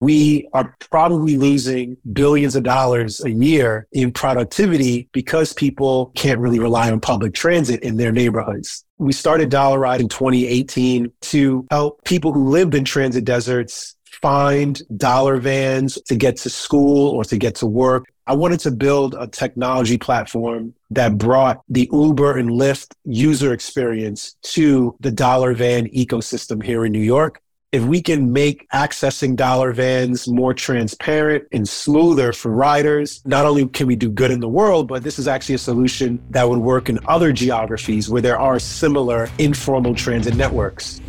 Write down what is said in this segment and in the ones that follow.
we are probably losing billions of dollars a year in productivity because people can't really rely on public transit in their neighborhoods. We started Dollaride in 2018 to help people who lived in transit deserts find dollar vans to get to school or to get to work. I wanted to build a technology platform that brought the Uber and Lyft user experience to the dollar van ecosystem here in New York. If we can make accessing dollar vans more transparent and smoother for riders, not only can we do good in the world, but this is actually a solution that would work in other geographies where there are similar informal transit networks.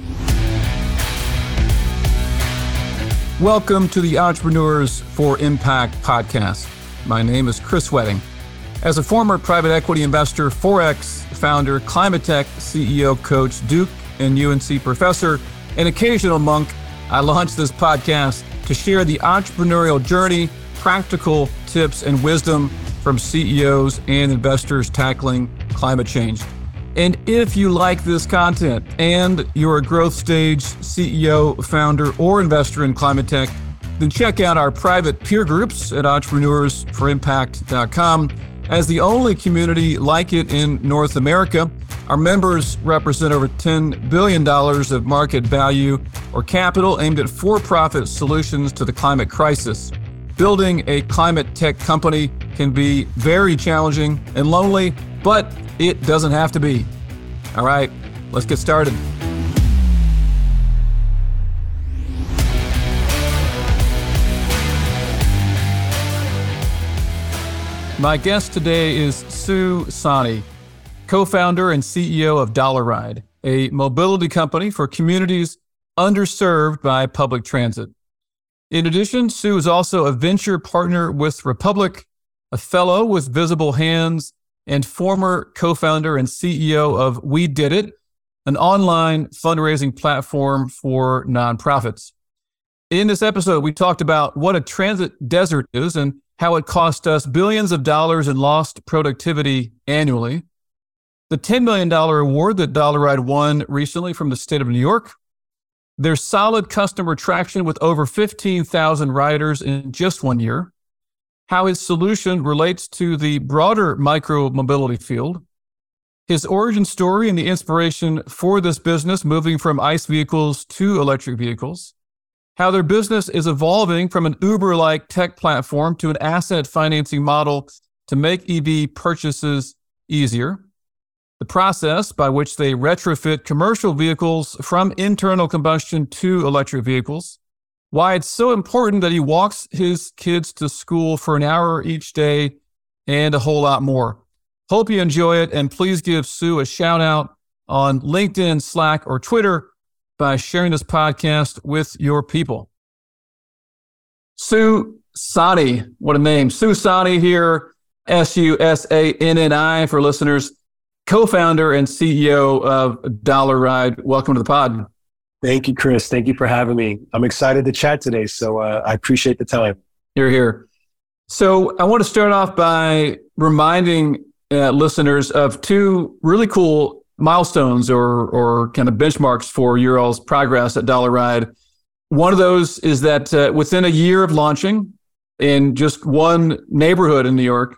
Welcome to the Entrepreneurs for Impact podcast. My name is Chris Wedding. As a former private equity investor, Forex founder, Climate Tech CEO, coach, Duke and UNC professor, and occasional monk, I launched this podcast to share the entrepreneurial journey, practical tips, and wisdom from CEOs and investors tackling climate change. And if you like this content and you're a growth stage CEO, founder, or investor in climate tech, then check out our private peer groups at entrepreneursforimpact.com. As the only community like it in North America, our members represent over $10 billion of market value or capital aimed at for profit solutions to the climate crisis. Building a climate tech company can be very challenging and lonely, but it doesn't have to be. All right, let's get started. My guest today is Su Sanni, co founder and CEO of Dollaride, a mobility company for communities underserved by public transit. In addition, Su is also a venture partner with Republic, a fellow with Visible Hands, and former co founder and CEO of WeDidIt, an online fundraising platform for nonprofits. In this episode, we talked about what a transit desert is and how it cost us billions of dollars in lost productivity annually, the $10 million award that Dollaride won recently from the state of New York, their solid customer traction with over 15,000 riders in just one year, how his solution relates to the broader micro mobility field, his origin story and the inspiration for this business moving from ICE vehicles to electric vehicles, how their business is evolving from an Uber like tech platform to an asset financing model to make EV purchases easier, the process by which they retrofit commercial vehicles from internal combustion to electric vehicles, why it's so important that he walks his kids to school for an hour each day, and a whole lot more. Hope you enjoy it, and please give Su a shout out on LinkedIn, Slack, or Twitter by sharing this podcast with your people. Su Sanni, what a name. Su Sanni here, S U S A N N I for listeners, co founder and CEO of Dollaride. Welcome to the pod. Thank you, Chris. Thank you for having me. I'm excited to chat today. So uh, I appreciate the time. You're here. So I want to start off by reminding uh, listeners of two really cool milestones or or kind of benchmarks for your all's progress at Dollaride. One of those is that uh, within a year of launching in just one neighborhood in New York,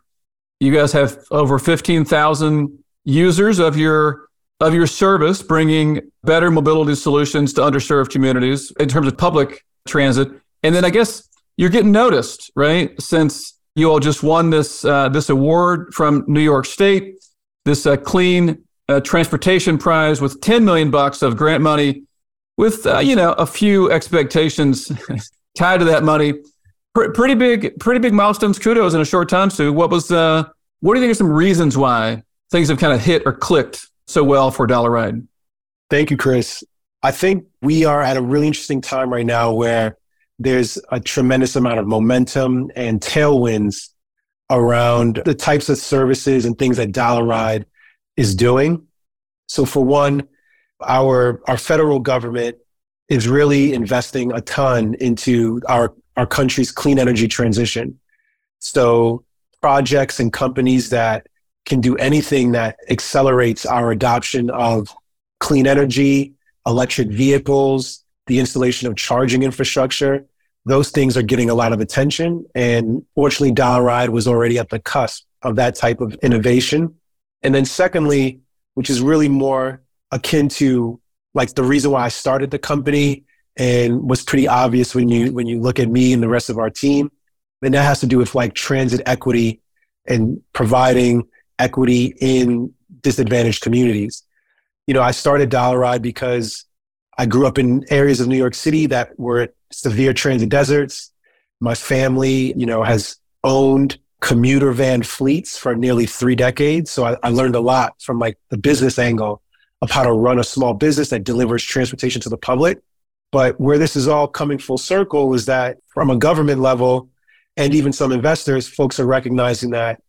you guys have over 15,000 users of your of your service, bringing better mobility solutions to underserved communities in terms of public transit. And then I guess you're getting noticed, right? Since you all just won this uh, this award from New York State, this uh, clean uh, transportation prize with 10 million bucks of grant money, with uh, you know a few expectations tied to that money. Pr- pretty big, pretty big milestones. Kudos in a short time, Su. What was uh, what do you think are some reasons why things have kind of hit or clicked so well for Dollaride? Thank you, Chris. I think we are at a really interesting time right now where there's a tremendous amount of momentum and tailwinds around the types of services and things that Dollaride is doing. So for one, our our federal government is really investing a ton into our our country's clean energy transition. So projects and companies that can do anything that accelerates our adoption of clean energy, electric vehicles, the installation of charging infrastructure. those things are getting a lot of attention. And fortunately, Dollaride was already at the cusp of that type of innovation. And then secondly, which is really more akin to like the reason why I started the company and was pretty obvious when you when you look at me and the rest of our team. And that has to do with like transit equity and providing equity in disadvantaged communities. You know, I started Dollaride because I grew up in areas of New York City that were severe transit deserts. My family, you know, has owned commuter van fleets for nearly three decades. So I, I, learned a lot from like the business angle of how to run a small business that delivers transportation to the public. But where this is all coming full circle is that from a government level and even some investors, folks are recognizing that,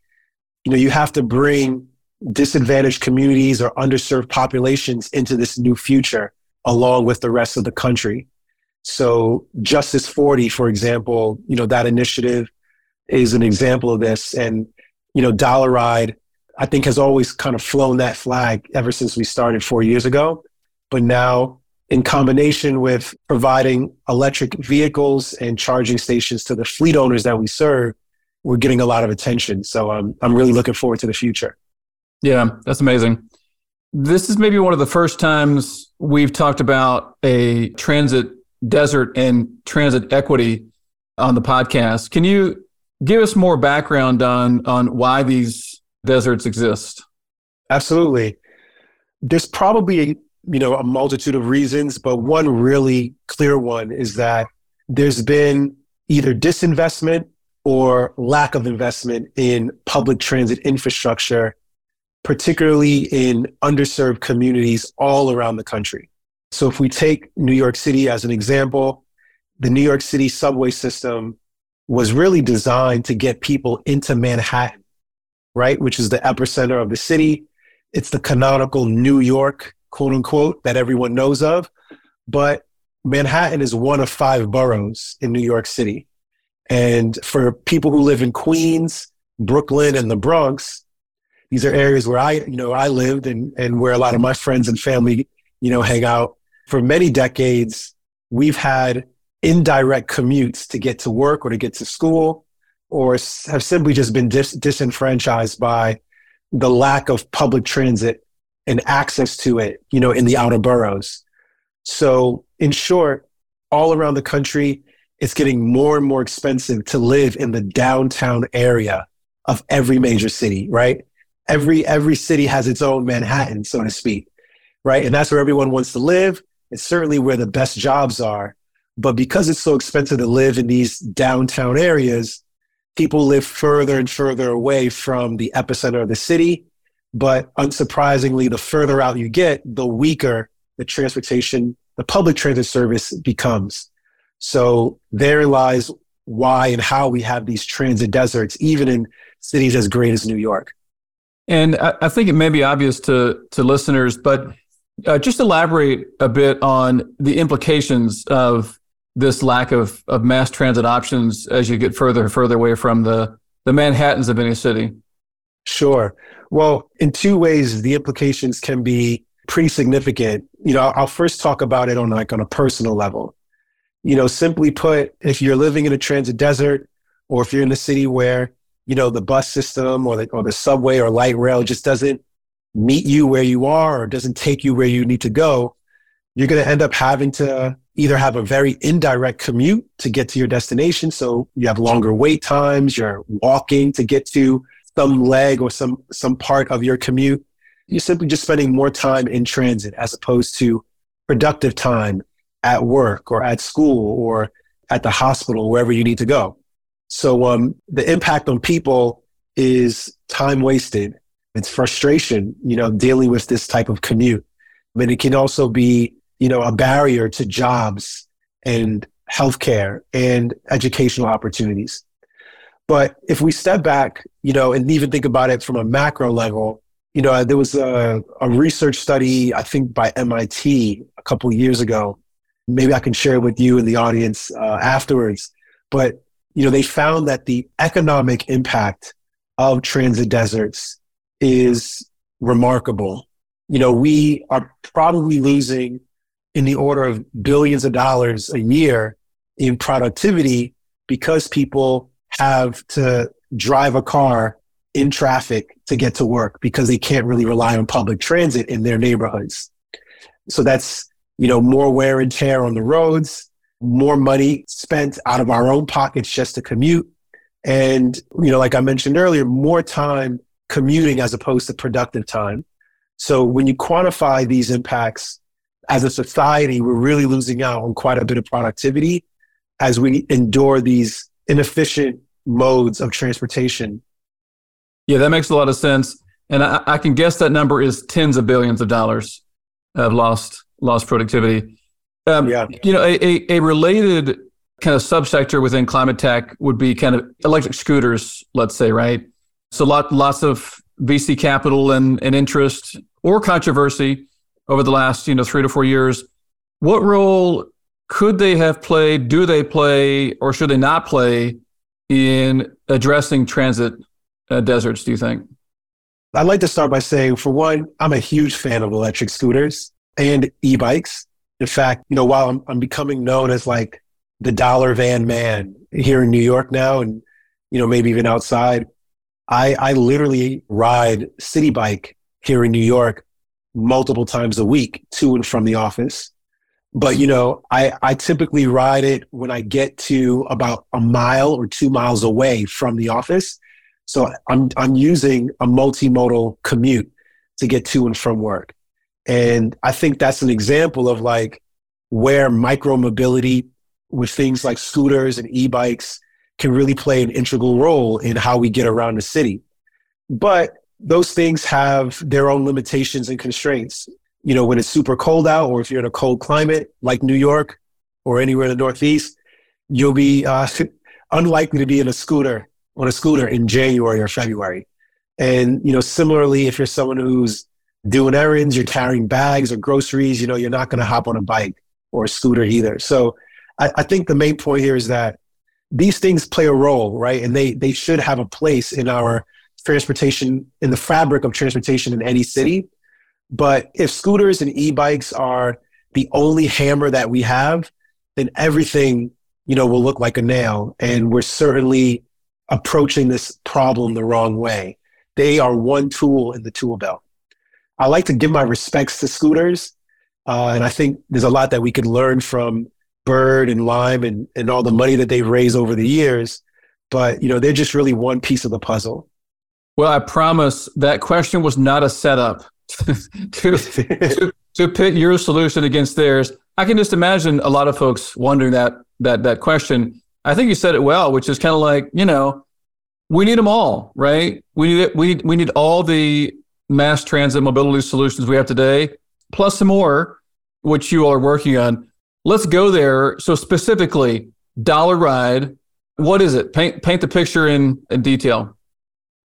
you know, you have to bring disadvantaged communities or underserved populations into this new future along with the rest of the country. So Justice 40, for example, you know, that initiative is an example of this. And, you know, Dollaride, I think has always kind of flown that flag ever since we started four years ago. But now in combination with providing electric vehicles and charging stations to the fleet owners that we serve, we're getting a lot of attention. So um, I'm really looking forward to the future. Yeah, that's amazing. This is maybe one of the first times we've talked about a transit desert and transit equity on the podcast. Can you give us more background on on why these deserts exist? Absolutely. There's probably you know, a multitude of reasons, but one really clear one is that there's been either disinvestment or lack of investment in public transit infrastructure, particularly in underserved communities all around the country. So if we take New York City as an example, the New York City subway system was really designed to get people into Manhattan, right? Which is the epicenter of the city. It's the canonical New York quote unquote, that everyone knows of. But Manhattan is one of five boroughs in New York City. And for people who live in Queens, Brooklyn, and the Bronx, these are areas where I, you know, I lived and, and where a lot of my friends and family, you know, hang out. For many decades, we've had indirect commutes to get to work or to get to school, or have simply just been dis- disenfranchised by the lack of public transit and access to it, you know, in the outer boroughs. So, in short, all around the country, it's getting more and more expensive to live in the downtown area of every major city, right? Every every city has its own Manhattan, so to speak, right? And that's where everyone wants to live. It's certainly where the best jobs are. But because it's so expensive to live in these downtown areas, people live further and further away from the epicenter of the city but unsurprisingly, the further out you get, the weaker the transportation, the public transit service becomes. So there lies why and how we have these transit deserts, even in cities as great as New York. And I, I think it may be obvious to to listeners, but uh, just elaborate a bit on the implications of this lack of, of mass transit options as you get further and further away from the, the Manhattans of any city. Sure. Well, in two ways, the implications can be pretty significant. You know, I'll first talk about it on like on a personal level. You know, simply put, if you're living in a transit desert or if you're in a city where, you know, the bus system or the, or the subway or light rail just doesn't meet you where you are or doesn't take you where you need to go, you're going to end up having to either have a very indirect commute to get to your destination. So you have longer wait times, you're walking to get to some leg or some some part of your commute, you're simply just spending more time in transit as opposed to productive time at work or at school or at the hospital, wherever you need to go. So um, the impact on people is time wasted. It's frustration, you know, dealing with this type of commute. But it can also be, you know, a barrier to jobs and healthcare and educational opportunities. But if we step back, you know, and even think about it from a macro level, you know, there was a, a research study, I think by MIT a couple years ago. Maybe I can share it with you and the audience uh, afterwards. But, you know, they found that the economic impact of transit deserts is remarkable. You know, we are probably losing in the order of billions of dollars a year in productivity because people have to drive a car in traffic to get to work because they can't really rely on public transit in their neighborhoods. So that's, you know, more wear and tear on the roads, more money spent out of our own pockets just to commute. And, you know, like I mentioned earlier, more time commuting as opposed to productive time. So when you quantify these impacts as a society, we're really losing out on quite a bit of productivity as we endure these inefficient modes of transportation. Yeah, that makes a lot of sense. And I, I can guess that number is tens of billions of dollars of lost lost productivity. Um, yeah. You know, a, a, related kind of subsector within climate tech would be kind of electric scooters, let's say, right? So lot, lots of VC capital and, and interest or controversy over the last, you know, three to four years. What role could they have played? Do they play or should they not play in addressing transit uh, deserts, do you think? I'd like to start by saying, for one, I'm a huge fan of electric scooters and e-bikes. In fact, you know, while I'm, I'm becoming known as like the dollar van man here in New York now, and, you know, maybe even outside, I, I literally ride Citi Bike here in New York multiple times a week to and from the office. But, you know, I, I typically ride it when I get to about a mile or two miles away from the office. So I'm, I'm using a multimodal commute to get to and from work. And I think that's an example of like where micro mobility with things like scooters and e-bikes can really play an integral role in how we get around the city. But those things have their own limitations and constraints you know, when it's super cold out or if you're in a cold climate like New York or anywhere in the Northeast, you'll be uh, unlikely to be in a scooter on a scooter in January or February. And, you know, similarly, if you're someone who's doing errands, you're carrying bags or groceries, you know, you're not going to hop on a bike or a scooter either. So I, I think the main point here is that these things play a role, right? And they, they should have a place in our transportation, in the fabric of transportation in any city. But if scooters and e-bikes are the only hammer that we have, then everything, you know, will look like a nail. And we're certainly approaching this problem the wrong way. They are one tool in the tool belt. I like to give my respects to scooters. Uh, and I think there's a lot that we could learn from Bird and Lime and, and all the money that they've raised over the years. But, you know, they're just really one piece of the puzzle. Well, I promise that question was not a setup. to, to, to pit your solution against theirs. I can just imagine a lot of folks wondering that that that question. I think you said it well, which is kind of like you know, we need them all, right? We need we need, we need all the mass transit mobility solutions we have today, plus some more, which you all are working on. Let's go there. So specifically, Dollaride. What is it? Paint paint the picture in, in detail.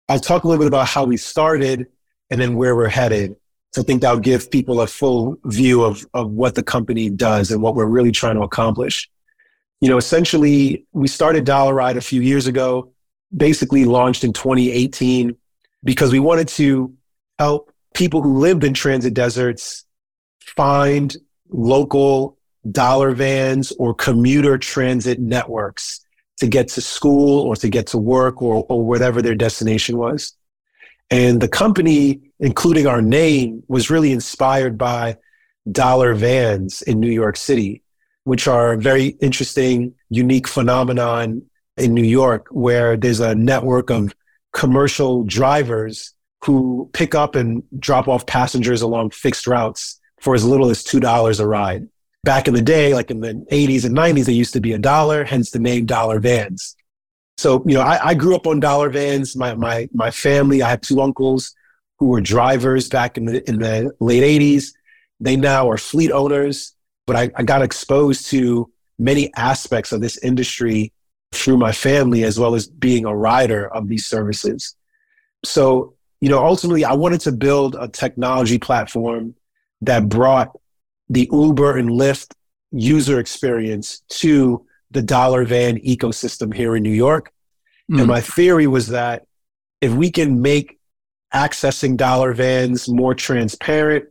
I'll talk a little bit about how we started and then where we're headed. So I think that'll give people a full view of, of what the company does and what we're really trying to accomplish. You know, essentially, we started Dollar Ride a few years ago, basically launched in 2018 because we wanted to help people who lived in transit deserts find local dollar vans or commuter transit networks to get to school or to get to work or, or whatever their destination was. And the company, including our name, was really inspired by dollar vans in New York City, which are a very interesting, unique phenomenon in New York, where there's a network of commercial drivers who pick up and drop off passengers along fixed routes for as little as $2 a ride. Back in the day, like in the 80s and 90s, they used to be a dollar, hence the name dollar vans. So, you know, I, I grew up on dollar vans. My, my, my family, I have two uncles who were drivers back in the, in the late 80s. They now are fleet owners, but I, I got exposed to many aspects of this industry through my family as well as being a rider of these services. So, you know, ultimately, I wanted to build a technology platform that brought the Uber and Lyft user experience to the dollar van ecosystem here in New York. Mm. And my theory was that if we can make accessing dollar vans more transparent,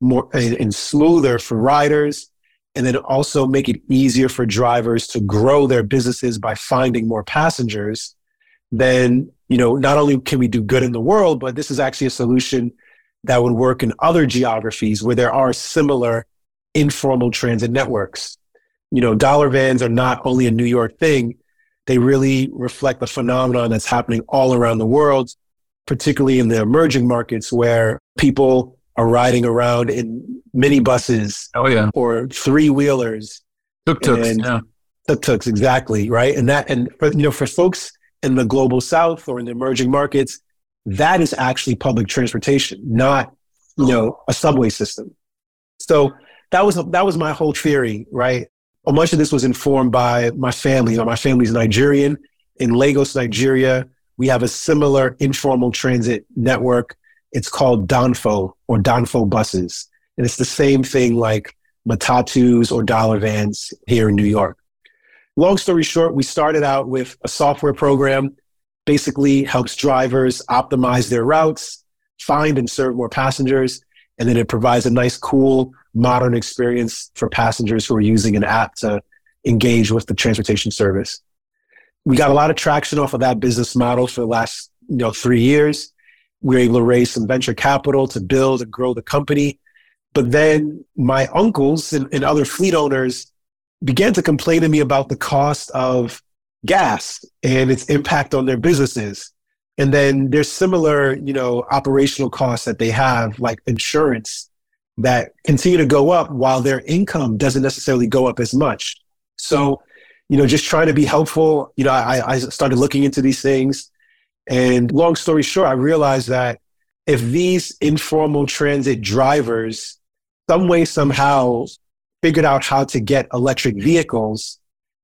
more and, and smoother for riders, and then also make it easier for drivers to grow their businesses by finding more passengers, then, you know, not only can we do good in the world, but this is actually a solution that would work in other geographies where there are similar informal transit networks. You know, dollar vans are not only a New York thing, they really reflect the phenomenon that's happening all around the world, particularly in the emerging markets where people are riding around in minibuses oh, yeah. or three wheelers. Tuk-tuks, yeah. Tuk-tuks, exactly, right? And that, and for, you know, for folks in the global south or in the emerging markets, that is actually public transportation, not, you know, a subway system. So that was, that was my whole theory, right? Much of this was informed by my family. You know, my family's Nigerian. In Lagos, Nigeria, we have a similar informal transit network. It's called Danfo or Danfo buses. And it's the same thing like Matatus or dollar vans here in New York. Long story short, we started out with a software program, basically helps drivers optimize their routes, find and serve more passengers, and then it provides a nice, cool, modern experience for passengers who are using an app to engage with the transportation service. We got a lot of traction off of that business model for the last you know, three years. We were able to raise some venture capital to build and grow the company. But then my uncles and, and other fleet owners began to complain to me about the cost of gas and its impact on their businesses. And then there's similar, you know, operational costs that they have, like insurance, that continue to go up while their income doesn't necessarily go up as much. So, you know, just trying to be helpful, you know, I, I started looking into these things. And long story short, I realized that if these informal transit drivers, some way, somehow, figured out how to get electric vehicles,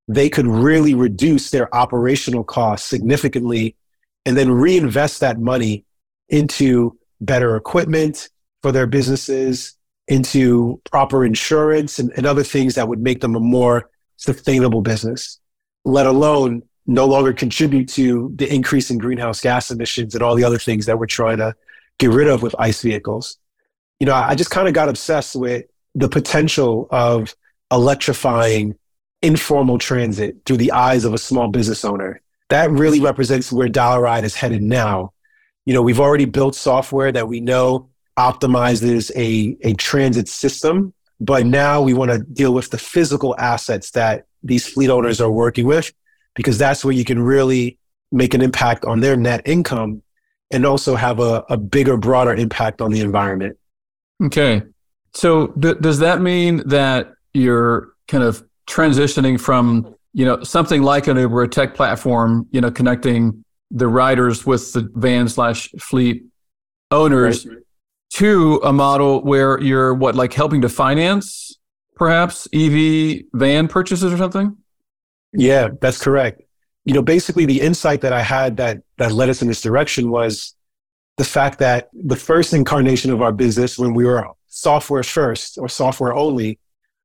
they could really reduce their operational costs significantly and then reinvest that money into better equipment for their businesses, into proper insurance and, and other things that would make them a more sustainable business, let alone no longer contribute to the increase in greenhouse gas emissions and all the other things that we're trying to get rid of with ICE vehicles. You know, I just kind of got obsessed with the potential of electrifying informal transit through the eyes of a small business owner. That really represents where Dollaride is headed now. You know, we've already built software that we know optimizes a, a transit system, but now we want to deal with the physical assets that these fleet owners are working with, because that's where you can really make an impact on their net income and also have a, a bigger, broader impact on the environment. Okay. So th- does that mean that you're kind of transitioning from, you know, something like an Uber, a tech platform, you know, connecting the riders with the van slash fleet owners right. to a model where you're what, like helping to finance perhaps EV van purchases or something? Yeah, that's correct. You know, basically the insight that I had that that led us in this direction was the fact that the first incarnation of our business when we were software first or software only,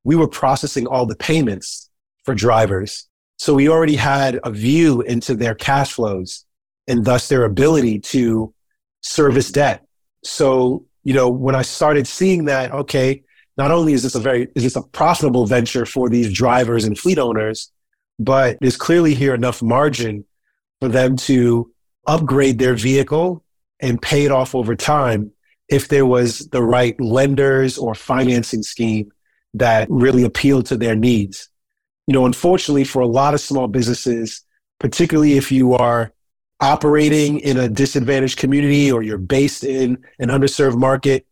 we were processing all the payments for drivers. So we already had a view into their cash flows and thus their ability to service debt. So, you know, when I started seeing that, okay, not only is this a very, is this a profitable venture for these drivers and fleet owners, but there's clearly here enough margin for them to upgrade their vehicle and pay it off over time if there was the right lenders or financing scheme that really appealed to their needs. You know, unfortunately, for a lot of small businesses, particularly if you are operating in a disadvantaged community or you're based in an underserved market,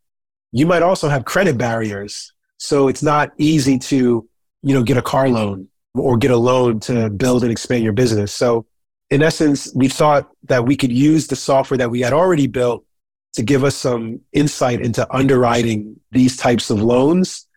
you might also have credit barriers. So it's not easy to, you know, get a car loan or get a loan to build and expand your business. So in essence, we thought that we could use the software that we had already built to give us some insight into underwriting these types of loans.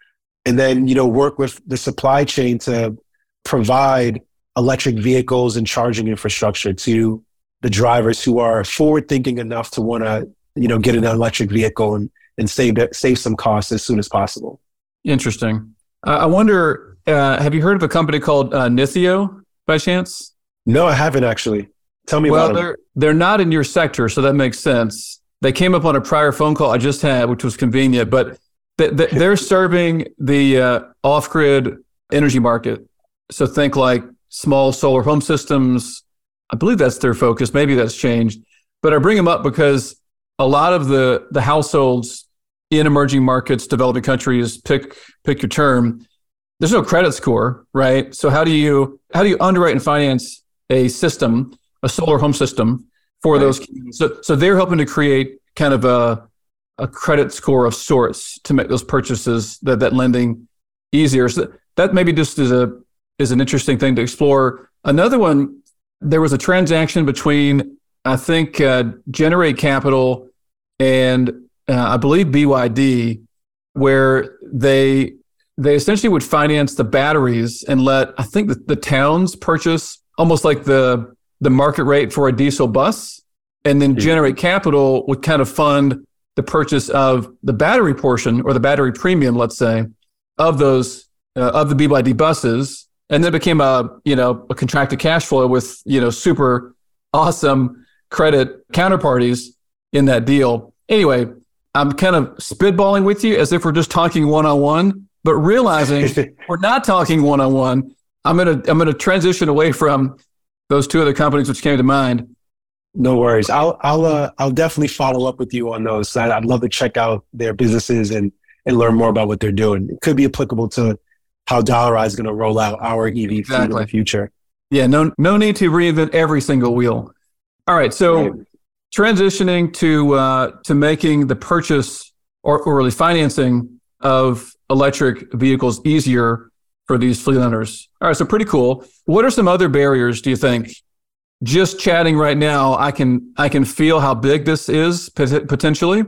And then you know work with the supply chain to provide electric vehicles and charging infrastructure to the drivers who are forward thinking enough to want to you know get an electric vehicle and, and save save some costs as soon as possible. Interesting. Uh, i wonder uh, have you heard of a company called uh, nithio by chance? No i haven't actually. Tell me well about they're, them. they're not in your sector so that makes sense they came up on a prior phone call I just had, which was convenient. But they're serving the uh, off-grid energy market. So think like small solar home systems. I believe that's their focus. Maybe that's changed, but I bring them up because a lot of the the households in emerging markets, developing countries, pick pick your term. There's no credit score, right? So how do you how do you underwrite and finance a system, a solar home system for right. those? So so they're helping to create kind of a a credit score of sorts to make those purchases that that lending easier. So that maybe just is a is an interesting thing to explore. Another one, there was a transaction between I think uh, Generate Capital and uh, I believe BYD, where they they essentially would finance the batteries and let I think the, the towns purchase almost like the the market rate for a diesel bus, and then Generate Capital would kind of fund the purchase of the battery portion or the battery premium, let's say, of those uh, of the BYD buses, and then became a you know a contracted cash flow with you know super awesome credit counterparties in that deal. Anyway, I'm kind of spitballing with you as if we're just talking one on one, but realizing we're not talking one on one. I'm gonna I'm gonna transition away from those two other companies which came to mind no worries. I'll I'll uh, I'll definitely follow up with you on those. I'd, I'd love to check out their businesses and and learn more about what they're doing. It could be applicable to how Dollarize is going to roll out our EV exactly. in the future. Yeah, no no need to reinvent every single wheel. All right, so right. transitioning to uh, to making the purchase or, or really financing of electric vehicles easier for these fleet lenders. All right, so pretty cool. What are some other barriers do you think just chatting right now, I can I can feel how big this is potentially.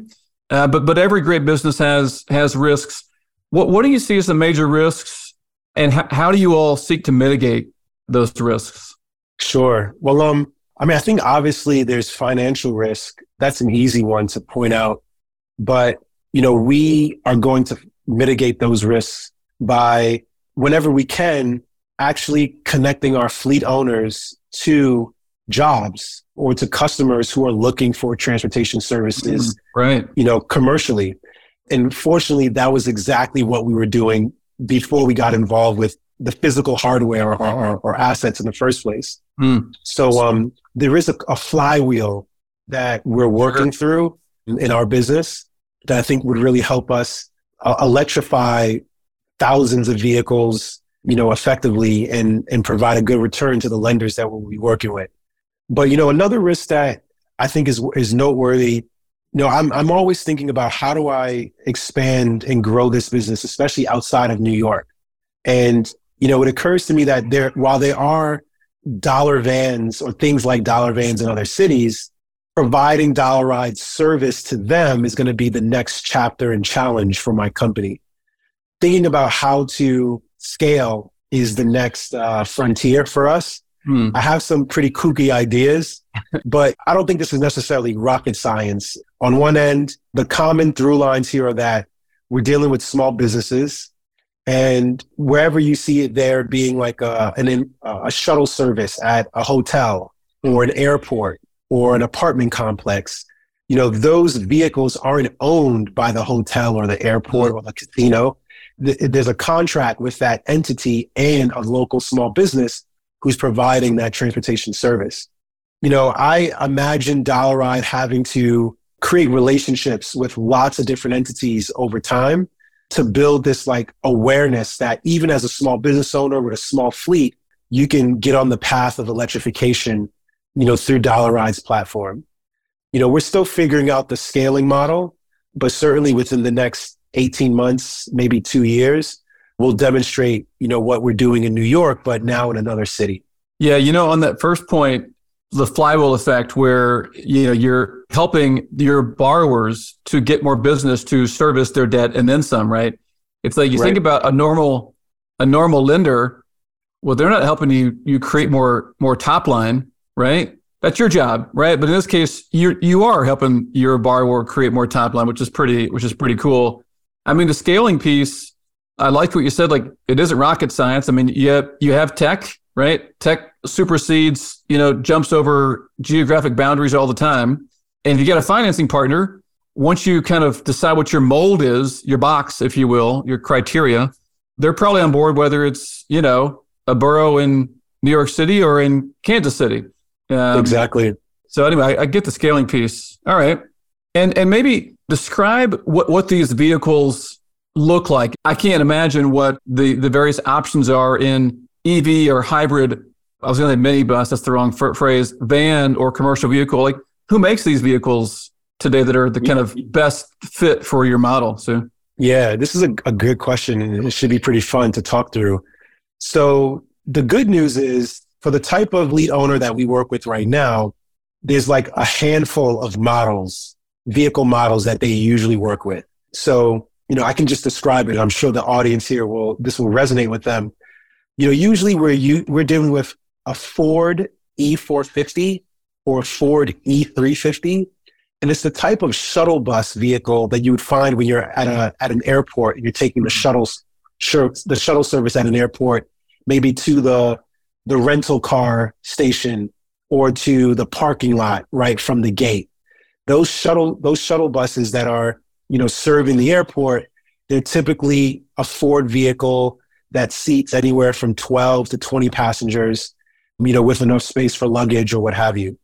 Uh, but but every great business has has risks. What what do you see as the major risks, and how, how do you all seek to mitigate those risks? Sure. Well, um, I mean, I think obviously there's financial risk. That's an easy one to point out, but you know, we are going to mitigate those risks by whenever we can actually connecting our fleet owners to jobs or to customers who are looking for transportation services, mm, right? You know, commercially. And fortunately, that was exactly what we were doing before we got involved with the physical hardware or, or, or assets in the first place. Mm. So um, there is a, a, flywheel that we're working through in, in, our business that I think would really help us uh, electrify thousands of vehicles, you know, effectively and and provide a good return to the lenders that we'll be working with. But you know, another risk that I think is is noteworthy. You know, I'm I'm always thinking about how do I expand and grow this business, especially outside of New York. And you know, it occurs to me that there, while there are dollar vans or things like dollar vans in other cities, providing Dollaride service to them is going to be the next chapter and challenge for my company. Thinking about how to scale is the next uh, frontier for us. Hmm. I have some pretty kooky ideas, but I don't think this is necessarily rocket science. On one end, the common through lines here are that we're dealing with small businesses and wherever you see it there being like a, an, a shuttle service at a hotel or an airport or an apartment complex, you know, those vehicles aren't owned by the hotel or the airport or the casino. There's a contract with that entity and a local small business who's providing that transportation service. You know, I imagine Dollaride having to create relationships with lots of different entities over time to build this like awareness that even as a small business owner with a small fleet, you can get on the path of electrification, you know, through Dollaride's platform. You know, we're still figuring out the scaling model, but certainly within the next 18 months, maybe two years, we'll demonstrate, you know, what we're doing in New York, but now in another city. Yeah, you know, on that first point, the flywheel effect where you know you're helping your borrowers to get more business to service their debt and then some, right? It's like you right. think about a normal a normal lender, well, they're not helping you you create more more top line, right? That's your job, right? But in this case, you you are helping your borrower create more top line, which is pretty which is pretty cool. I mean, the scaling piece I like what you said. Like it isn't rocket science. I mean, you have, you have tech, right? Tech supersedes, you know, jumps over geographic boundaries all the time. And if you get a financing partner, once you kind of decide what your mold is, your box, if you will, your criteria, they're probably on board whether it's, you know, a borough in New York City or in Kansas City. Um, exactly. So anyway, I, I, get the scaling piece. All right. And and maybe describe what, what these vehicles look like. I can't imagine what the, the various options are in EV or hybrid. I was going to say minibus. That's the wrong phrase. Van or commercial vehicle. Like who makes these vehicles today that are the kind of best fit for your model? So yeah, this is a, a good question and it should be pretty fun to talk through. So the good news is for the type of lead owner that we work with right now, there's like a handful of models, vehicle models that they usually work with. So, you know, I can just describe it. I'm sure the audience here will, this will resonate with them. You know, usually we're, you, we're dealing with a Ford E450 or a Ford E350 and it's the type of shuttle bus vehicle that you would find when you're at a at an airport and you're taking the shuttles the shuttle service at an airport, maybe to the the rental car station or to the parking lot right from the gate. Those shuttle those shuttle buses that are, you know, serving the airport, they're typically a Ford vehicle that seats anywhere from 12 to 20 passengers, you know, with enough space for luggage or what have you.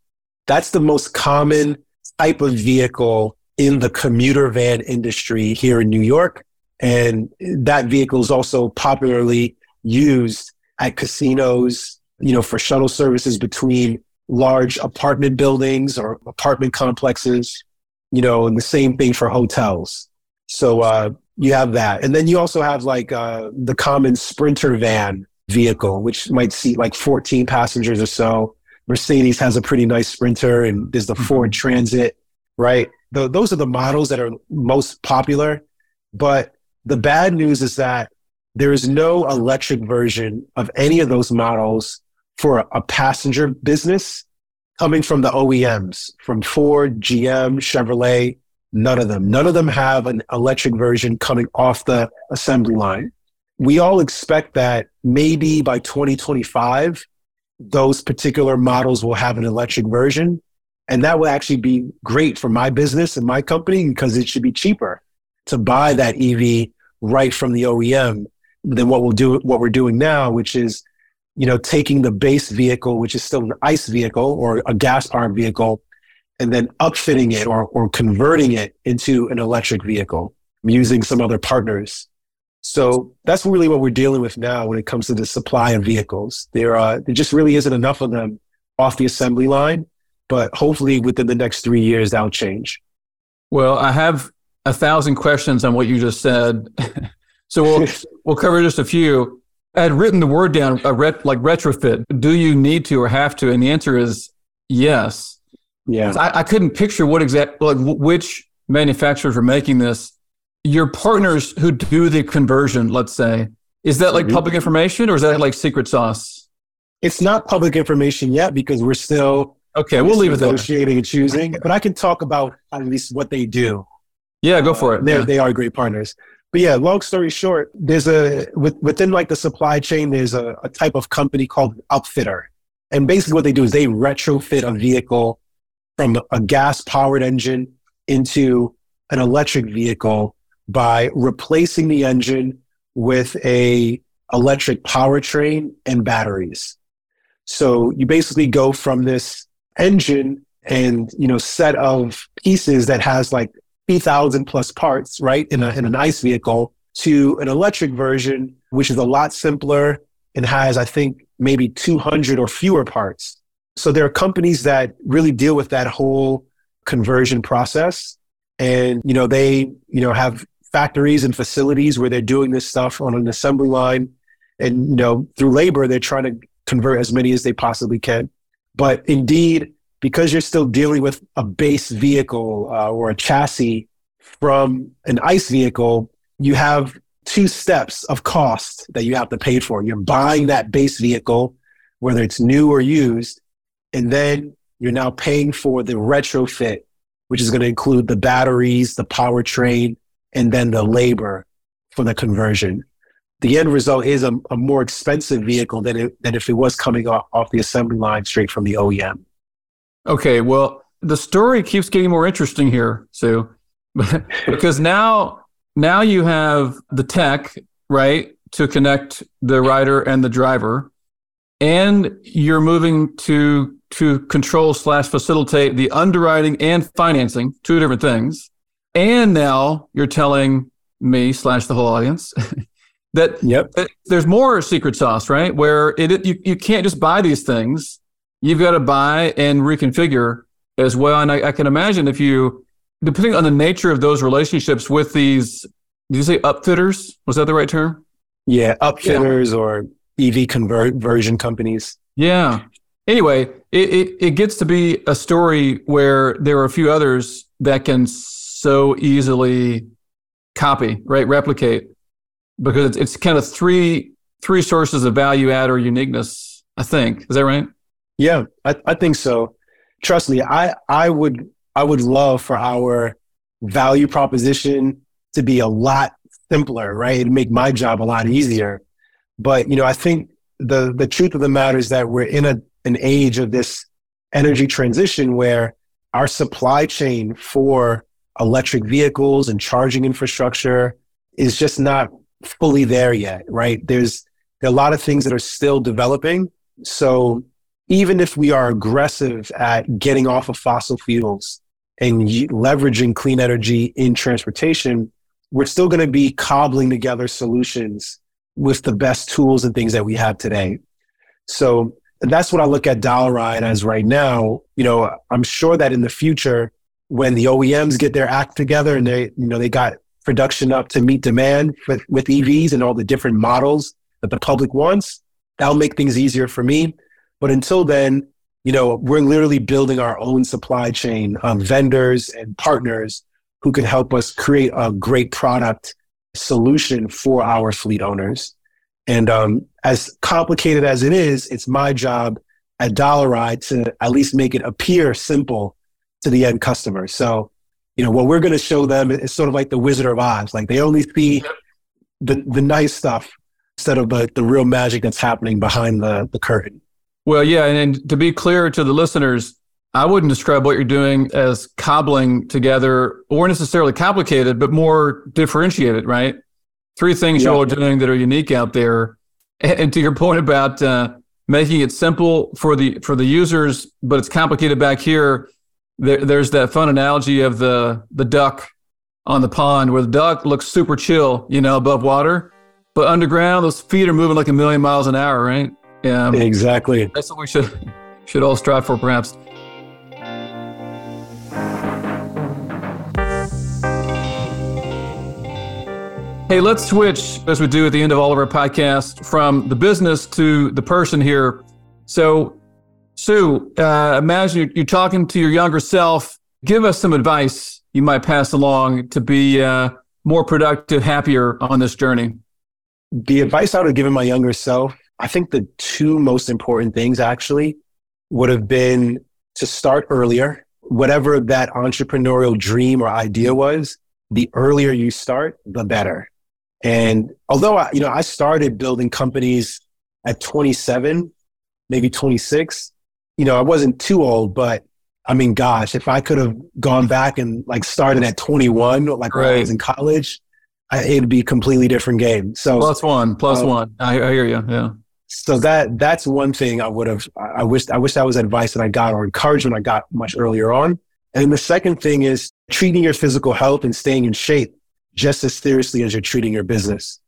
That's the most common type of vehicle in the commuter van industry here in New York. And that vehicle is also popularly used at casinos, you know, for shuttle services between large apartment buildings or apartment complexes, you know, and the same thing for hotels. So uh, you have that. And then you also have like uh, the common Sprinter van vehicle, which might seat like 14 passengers or so. Mercedes has a pretty nice Sprinter, and there's the Ford mm-hmm. Transit, right? The, those are the models that are most popular. But the bad news is that there is no electric version of any of those models for a, passenger business coming from the OEMs, from Ford, GM, Chevrolet. None of them. None of them have an electric version coming off the assembly line. We all expect that maybe by 2025, those particular models will have an electric version. And that will actually be great for my business and my company because it should be cheaper to buy that EV right from the OEM than what we'll do, what we're doing now, which is, you know, taking the base vehicle, which is still an ICE vehicle or a gas powered vehicle, and then upfitting it or, or converting it into an electric vehicle using some other partners so that's really what we're dealing with now when it comes to the supply of vehicles. There, uh, there just really isn't enough of them off the assembly line, but hopefully within the next three years, that'll change. Well, I have a thousand questions on what you just said. so we'll, we'll cover just a few. I had written the word down, a ret- like retrofit. Do you need to or have to? And the answer is yes. Yeah. I, I couldn't picture what exact, like which manufacturers are making this your partners who do the conversion, let's say, is that like mm-hmm. public information or is that like secret sauce? It's not public information yet because we're still okay. We'll leave it there. negotiating and choosing, but I can talk about at least what they do. Yeah, go for it. they yeah. they are great partners. But yeah, long story short, there's a with, within like the supply chain, there's a, a type of company called upfitter, and basically what they do is they retrofit a vehicle from a gas powered engine into an electric vehicle by replacing the engine with a electric powertrain and batteries. So you basically go from this engine and you know set of pieces that has like 3,000 plus parts, right, in, a, in an ICE vehicle to an electric version, which is a lot simpler and has, I think, maybe 200 or fewer parts. So there are companies that really deal with that whole conversion process. And, you know, they, you know, have factories and facilities where they're doing this stuff on an assembly line. And, you know, through labor, they're trying to convert as many as they possibly can. But indeed, because you're still dealing with a base vehicle uh, or a chassis from an ICE vehicle, you have two steps of cost that you have to pay for. You're buying that base vehicle, whether it's new or used, and then you're now paying for the retrofit, which is going to include the batteries, the powertrain, and then the labor for the conversion. The end result is a, a more expensive vehicle than, it, than if it was coming off, off the assembly line straight from the OEM. Okay, well, the story keeps getting more interesting here, Su. because now now you have the tech right to connect the rider and the driver and you're moving to to control slash facilitate the underwriting and financing two different things and now you're telling me slash the whole audience that, yep. that there's more secret sauce right where it you, you can't just buy these things you've got to buy and reconfigure as well. And I, I can imagine if you depending on the nature of those relationships with these did you say upfitters? Was that the right term? Yeah upfitters yeah. or ev conversion companies. Yeah. Anyway it, it, it gets to be a story where there are a few others that can so easily copy right replicate because it's, it's kind of three three sources of value add or uniqueness i think. Is that right yeah i, I think so trust me i i would I would love for our value proposition to be a lot simpler, right? It'd make my job a lot easier. But, you know, I think the, the truth of the matter is that we're in a, an age of this energy transition where our supply chain for electric vehicles and charging infrastructure is just not fully there yet, right? There's there are a lot of things that are still developing. So even if we are aggressive at getting off of fossil fuels and leveraging clean energy in transportation, we're still going to be cobbling together solutions with the best tools and things that we have today. So that's what I look at Dollaride as right now. You know, I'm sure that in the future, when the OEMs get their act together and they, you know, they got production up to meet demand with, with EVs and all the different models that the public wants, that'll make things easier for me. But until then, you know, we're literally building our own supply chain of vendors and partners who can help us create a great product solution for our fleet owners. And um, as complicated as it is, it's my job at Dollaride to at least make it appear simple to the end customer. So, you know, what we're going to show them is sort of like the Wizard of Oz. Like they only see the, the nice stuff instead of the, the real magic that's happening behind the, the curtain. Well, yeah, and, and to be clear to the listeners, I wouldn't describe what you're doing as cobbling together or necessarily complicated, but more differentiated, right? Three things yeah. you are doing that are unique out there. And, and to your point about uh, making it simple for the for the users, but it's complicated back here. There, there's that fun analogy of the the duck on the pond, where the duck looks super chill, you know, above water, but underground, those feet are moving like a million miles an hour, right? Yeah, exactly. That's what we should should all strive for, perhaps. Hey, let's switch as we do at the end of all of our podcasts from the business to the person here. So, Su, uh, imagine you're, you're, talking to your younger self. Give us some advice you might pass along to be uh, more productive, happier on this journey. The advice I would have given my younger self I think the two most important things actually would have been to start earlier. Whatever that entrepreneurial dream or idea was, the earlier you start, the better. And although I, you know, I started building companies at 27, maybe 26, you know, I wasn't too old, but I mean, gosh, if I could have gone back and like started at 21, like right. when I was in college, I, it'd be a completely different game. So plus one, plus um, one. I, I hear you. Yeah so that that's one thing I would have. I wish I wish that was advice that I got or encouragement I got much earlier on. And the second thing is treating your physical health and staying in shape just as seriously as you're treating your business.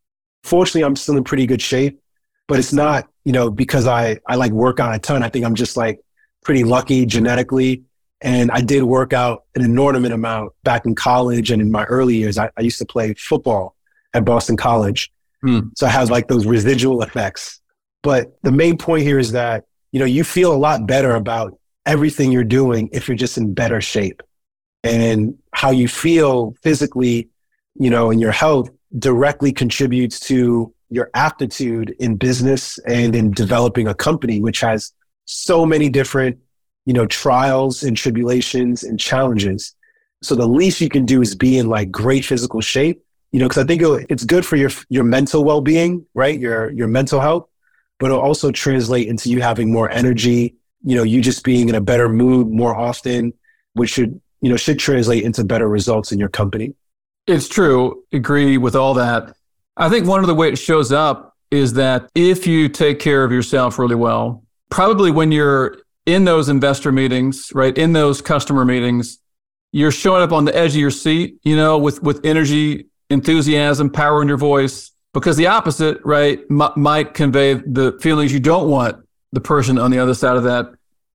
Fortunately, I'm still in pretty good shape, but it's not you know because I I like work out a ton. I think I'm just like pretty lucky genetically. And I did work out an inordinate amount back in college and in my early years. I, I used to play football at Boston College. Hmm. So I have like those residual effects but the main point here is that, you know, you feel a lot better about everything you're doing if you're just in better shape. And how you feel physically, you know, and your health directly contributes to your aptitude in business and in developing a company, which has so many different, you know, trials and tribulations and challenges. So the least you can do is be in like great physical shape, you know, because I think it's good for your your mental well being, right? Your your mental health, but it'll also translate into you having more energy, you know, you just being in a better mood more often, which should, you know, should translate into better results in your company. It's true. Agree with all that. I think one of the way it shows up is that if you take care of yourself really well, probably when you're in those investor meetings, right, in those customer meetings, you're showing up on the edge of your seat, you know, with with energy, enthusiasm, power in your voice, because the opposite, right, m- might convey the feelings you don't want the person on the other side of that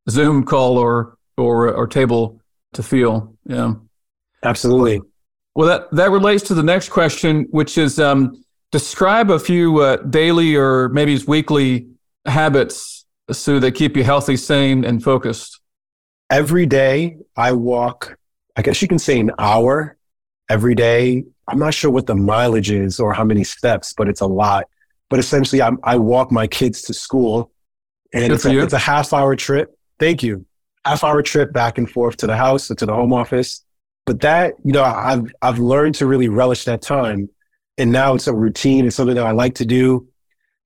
Zoom call or or or table to feel. Yeah, absolutely. Well, that that relates to the next question, which is um, describe a few uh, daily or maybe weekly habits so that keep you healthy, sane, and focused. Every day, I walk. I guess you can say an hour every day. I'm not sure what the mileage is or how many steps, but it's a lot. But essentially, I'm, i walk my kids to school, and it's a, it's a half hour trip. Thank you. Half hour trip back and forth to the house or to the home office. But that, you know, I've I've learned to really relish that time, and now it's a routine. It's something that I like to do.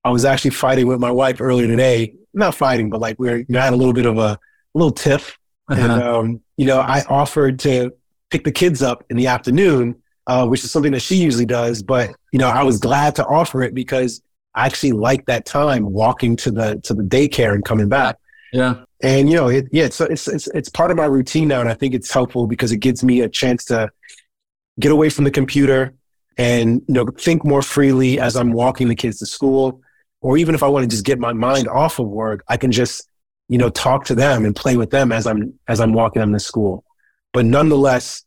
I was actually fighting with my wife earlier today. Not fighting, but like we're you know, had a little bit of a, a little tiff, uh-huh. and um, you know, I offered to pick the kids up in the afternoon, uh, which is something that she usually does. But you know, I was glad to offer it because I actually like that time walking to the to the daycare and coming back. Yeah. And you know, it, yeah, it's, it's it's it's part of my routine now, and I think it's helpful because it gives me a chance to get away from the computer and you know think more freely as I'm walking the kids to school, or even if I want to just get my mind off of work, I can just you know talk to them and play with them as I'm as I'm walking them to school. But nonetheless,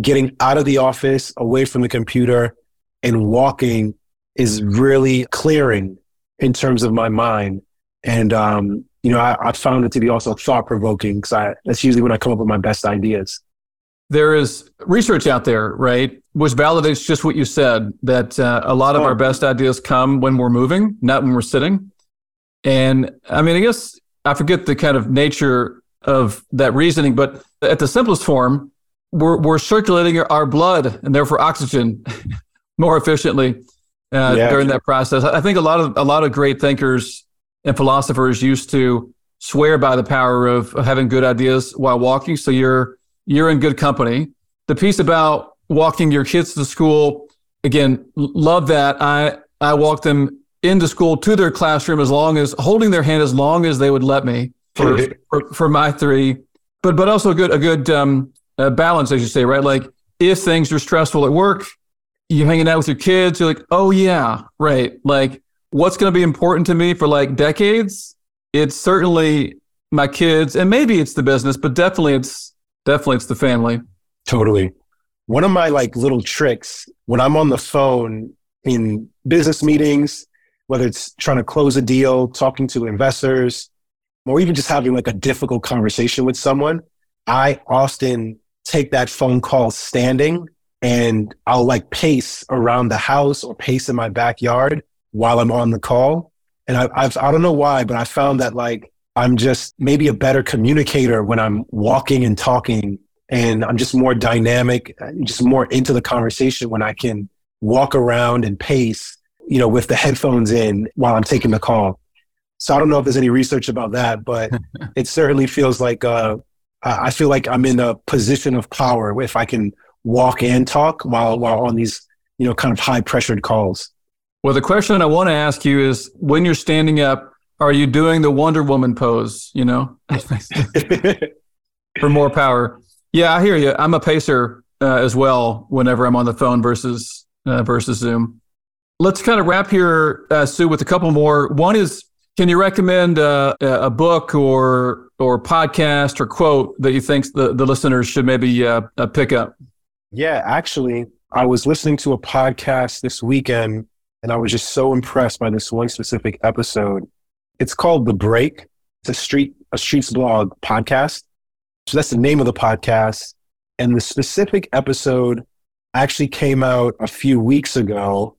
getting out of the office, away from the computer, and walking is really clearing in terms of my mind. And um, you know, I, I found it to be also thought provoking because that's usually when I come up with my best ideas. There is research out there, right, which validates just what you said that uh, a lot of oh. our best ideas come when we're moving, not when we're sitting. And I mean, I guess I forget the kind of nature of that reasoning, but at the simplest form, we're, we're circulating our blood and therefore oxygen more efficiently uh, yeah, during that process. I think a lot of a lot of great thinkers and philosophers used to swear by the power of having good ideas while walking. So you're you're in good company. The piece about walking your kids to school, again, love that. I I walk them into school to their classroom as long as holding their hand as long as they would let me for for, for, my three. But but also a good a good um, balance, as you say, right? Like if things are stressful at work, you're hanging out with your kids. You're like, oh yeah, right. Like what's going to be important to me for like decades, it's certainly my kids and maybe it's the business, but definitely it's definitely it's the family. Totally. One of my like little tricks when I'm on the phone in business meetings, whether it's trying to close a deal, talking to investors, or even just having like a difficult conversation with someone, I often take that phone call standing and I'll like pace around the house or pace in my backyard while I'm on the call. And I, I've, I don't know why, but I found that like I'm just maybe a better communicator when I'm walking and talking and I'm just more dynamic, just more into the conversation when I can walk around and pace, you know, with the headphones in while I'm taking the call. So I don't know if there's any research about that, but it certainly feels like uh, I feel like I'm in a position of power if I can walk and talk while while on these you know kind of high pressured calls. Well, the question I want to ask you is when you're standing up, are you doing the Wonder Woman pose, you know, for more power? Yeah, I hear you. I'm a pacer uh, as well whenever I'm on the phone versus uh, versus Zoom. Let's kind of wrap here, uh, Su, with a couple more. One is, can you recommend uh, a book or or podcast or quote that you think the, the listeners should maybe uh, uh, pick up? Yeah, actually, I was listening to a podcast this weekend and I was just so impressed by this one specific episode. It's called The Brake. It's a street a Streetsblog podcast. So that's the name of the podcast. And the specific episode actually came out a few weeks ago.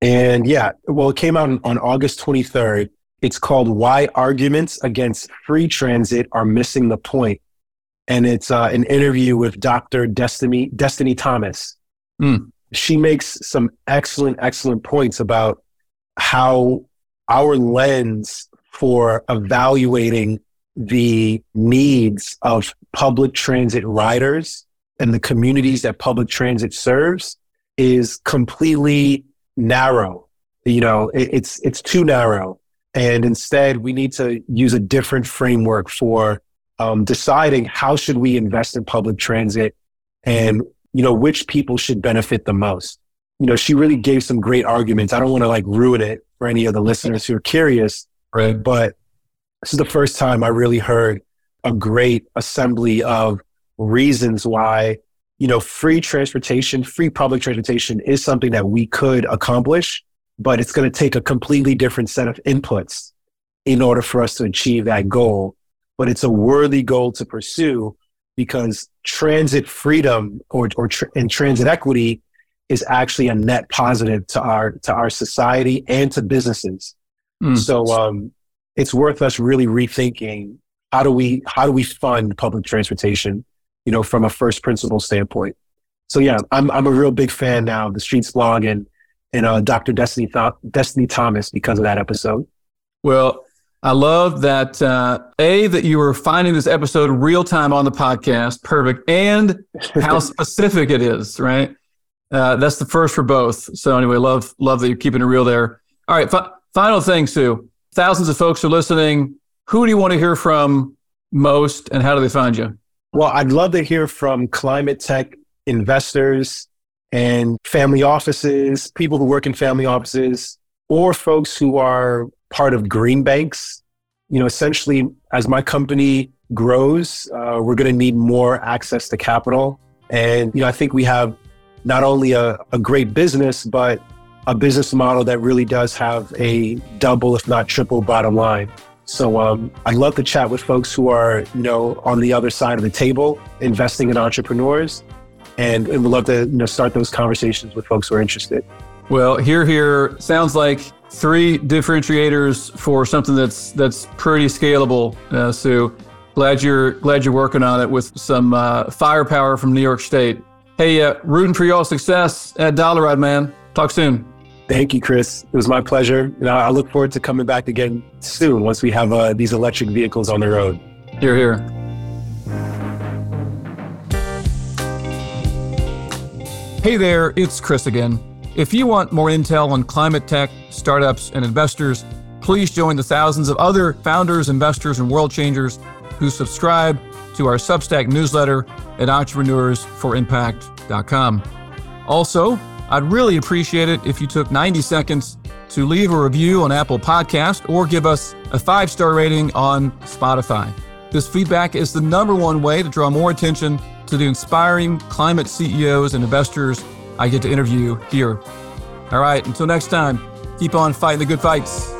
And yeah, well, it came out on August 23rd. It's called Why Arguments Against Free Transit Are Missing the Point. And it's uh, an interview with Dr. Destiny, Destiny Thomas. Mm she makes some excellent, excellent points about how our lens for evaluating the needs of public transit riders and the communities that public transit serves is completely narrow. You know, it, it's it's too narrow, and instead we need to use a different framework for um, deciding how should we invest in public transit, and you know which people should benefit the most. You know, she really gave some great arguments. I don't want to like ruin it for any of the listeners who are curious, right? But this is the first time I really heard a great assembly of reasons why you know, free transportation, free public transportation is something that we could accomplish, but it's going to take a completely different set of inputs in order for us to achieve that goal. But it's a worthy goal to pursue because transit freedom or, or tr- and transit equity is actually a net positive to our to our society and to businesses. Mm. So um, it's worth us really rethinking how do we how do we fund public transportation you know, from a first principle standpoint. So yeah, I'm I'm a real big fan now of the Streetsblog and and uh, Dr. Destiny Th- Destiny Thomas because of that episode. Well, I love that uh, a that you were finding this episode real time on the podcast, perfect, and how specific it is. Right, uh, that's the first for both. So anyway, love love that you're keeping it real there. All right, fi- final thing, Su. Thousands of folks are listening. Who do you want to hear from most, and how do they find you? Well, I'd love to hear from climate tech investors and family offices, people who work in family offices, or folks who are part of green banks. You know, essentially, as my company grows, uh, we're going to need more access to capital. And, you know, I think we have not only a, a great business, but a business model that really does have a double, if not triple bottom line. So um, I'd love to chat with folks who are, you know, on the other side of the table, investing in entrepreneurs, and, and we'd love to, you know, start those conversations with folks who are interested. Well, here, here sounds like three differentiators for something that's that's pretty scalable. Uh, Su, glad you're glad you're working on it with some uh, firepower from New York State. Hey, uh, rooting for y'all success at Dollaride, man. Talk soon. Thank you, Chris. It was my pleasure. And I look forward to coming back again soon once we have uh, these electric vehicles on the road. Here, here. Hey there, it's Chris again. If you want more intel on climate tech, startups, and investors, please join the thousands of other founders, investors, and world changers who subscribe to our Substack newsletter at entrepreneursforimpact.com. Also, I'd really appreciate it if you took 90 seconds to leave a review on Apple Podcast or give us a five star rating on Spotify. This feedback is the number one way to draw more attention to the inspiring climate CEOs and investors I get to interview here. All right, until next time, keep on fighting the good fights.